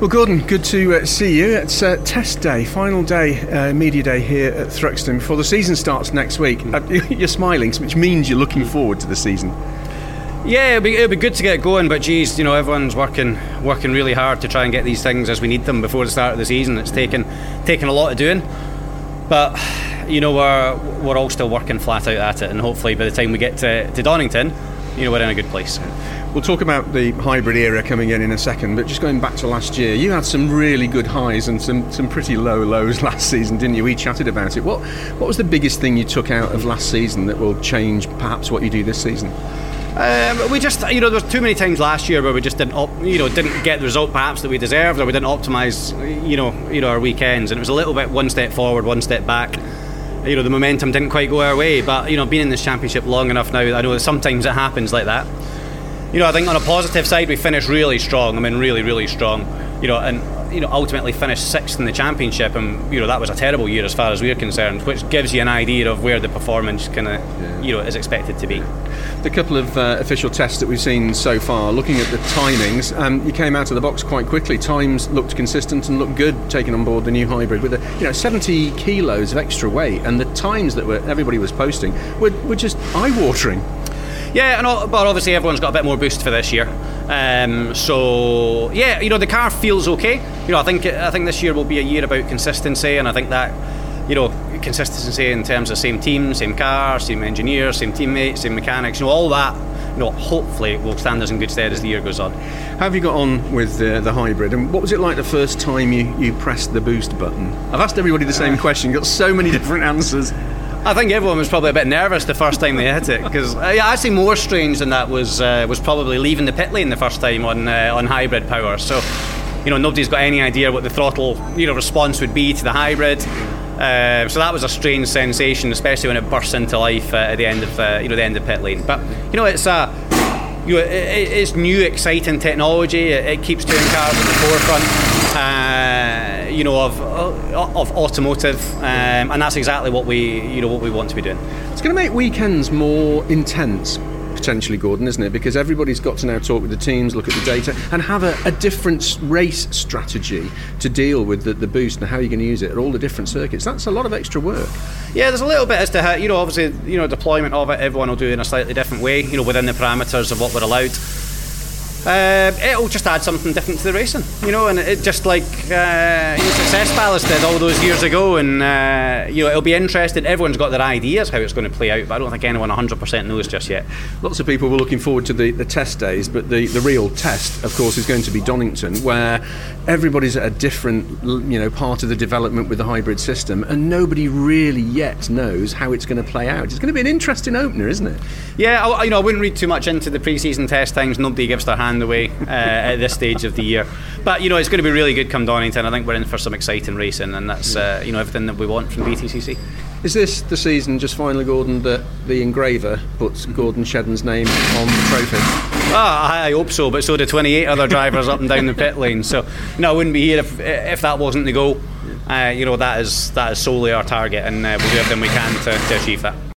Well, Gordon, good to uh, see you. It's uh, test day, final day, uh, media day here at Thruxton before the season starts next week. Uh, you're smiling, which means you're looking forward to the season. Yeah, it'll be, it'll be good to get going, but geez, you know, everyone's working working really hard to try and get these things as we need them before the start of the season. It's taken taken a lot of doing, but you know, we're we're all still working flat out at it, and hopefully by the time we get to, to Donington, you know, we're in a good place. We'll talk about the hybrid era coming in in a second, but just going back to last year, you had some really good highs and some, some pretty low lows last season, didn't you? We chatted about it. What what was the biggest thing you took out of last season that will change perhaps what you do this season? Um, we just, you know, there was too many times last year where we just didn't, op- you know, didn't get the result perhaps that we deserved, or we didn't optimise, you know, you know, our weekends, and it was a little bit one step forward, one step back. You know, the momentum didn't quite go our way, but you know, being in this championship long enough now, I know that sometimes it happens like that you know, I think on a positive side, we finished really strong. I mean, really, really strong. You know, and you know, ultimately finished sixth in the championship, and you know that was a terrible year as far as we're concerned, which gives you an idea of where the performance kind of, yeah. you know, is expected to be. The couple of uh, official tests that we've seen so far, looking at the timings, um, you came out of the box quite quickly. Times looked consistent and looked good, taking on board the new hybrid with a, you know 70 kilos of extra weight, and the times that were everybody was posting were, were just eye-watering. Yeah, and but obviously everyone's got a bit more boost for this year. Um, so yeah, you know the car feels okay. You know I think I think this year will be a year about consistency, and I think that you know consistency in terms of same team, same car, same engineers, same teammates, same mechanics. You know all that. You know hopefully it will stand us in good stead as the year goes on. How have you got on with the, the hybrid, and what was it like the first time you, you pressed the boost button? I've asked everybody the same uh, question, got so many different answers. I think everyone was probably a bit nervous the first time they hit it because uh, yeah, actually more strange than that was uh, was probably leaving the pit lane the first time on uh, on hybrid power. So you know nobody's got any idea what the throttle you know response would be to the hybrid. Uh, so that was a strange sensation, especially when it bursts into life uh, at the end of uh, you know the end of pit lane. But you know it's a you know, it, it's new, exciting technology. It, it keeps touring cars at the forefront uh, you know, of of automotive, um, and that's exactly what we you know what we want to be doing. It's going to make weekends more intense potentially, Gordon, isn't it? Because everybody's got to now talk with the teams, look at the data, and have a, a different race strategy to deal with the, the, boost and how you're going to use it at all the different circuits. That's a lot of extra work. Yeah, there's a little bit as to how, you know, obviously, you know, deployment of it, everyone will do it in a slightly different way, you know, within the parameters of what we're allowed. Uh, it'll just add something different to the racing, you know, and it just like uh, you know, Success Ballast did all those years ago, and uh, you know it'll be interesting. Everyone's got their ideas how it's going to play out, but I don't think anyone 100% knows just yet. Lots of people were looking forward to the, the test days, but the, the real test, of course, is going to be Donington, where everybody's at a different you know part of the development with the hybrid system, and nobody really yet knows how it's going to play out. It's going to be an interesting opener, isn't it? Yeah, I, you know, I wouldn't read too much into the pre-season test times. Nobody gives their hand the way uh, at this stage of the year. But you know, it's going to be really good come Donington. I think we're in for some exciting racing, and that's uh, you know everything that we want from BTCC. Is this the season, just finally, Gordon, that the engraver puts Gordon Shedden's name on the trophy? Ah, I hope so, but so do 28 other drivers up and down the pit lane. So, no, I wouldn't be here if, if that wasn't the goal. Uh, you know, that is that is solely our target, and uh, we'll do everything we can to, to achieve that.